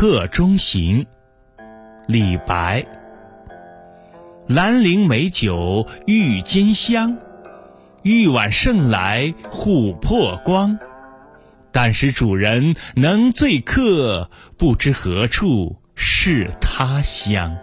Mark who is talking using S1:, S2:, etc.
S1: 客中行李白。兰陵美酒郁金香玉碗盛来琥珀光。但使主人能醉客不知何处是他乡。